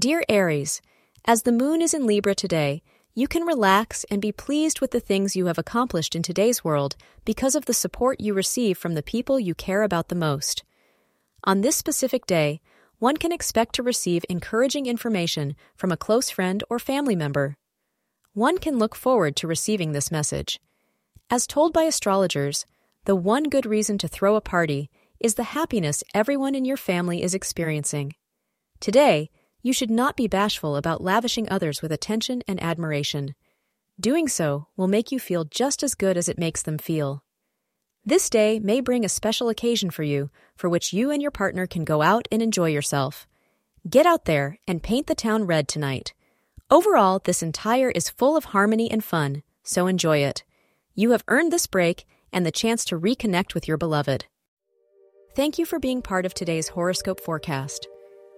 Dear Aries, as the moon is in Libra today, you can relax and be pleased with the things you have accomplished in today's world because of the support you receive from the people you care about the most. On this specific day, one can expect to receive encouraging information from a close friend or family member. One can look forward to receiving this message. As told by astrologers, the one good reason to throw a party is the happiness everyone in your family is experiencing. Today, you should not be bashful about lavishing others with attention and admiration. Doing so will make you feel just as good as it makes them feel. This day may bring a special occasion for you, for which you and your partner can go out and enjoy yourself. Get out there and paint the town red tonight. Overall, this entire is full of harmony and fun, so enjoy it. You have earned this break and the chance to reconnect with your beloved. Thank you for being part of today's horoscope forecast.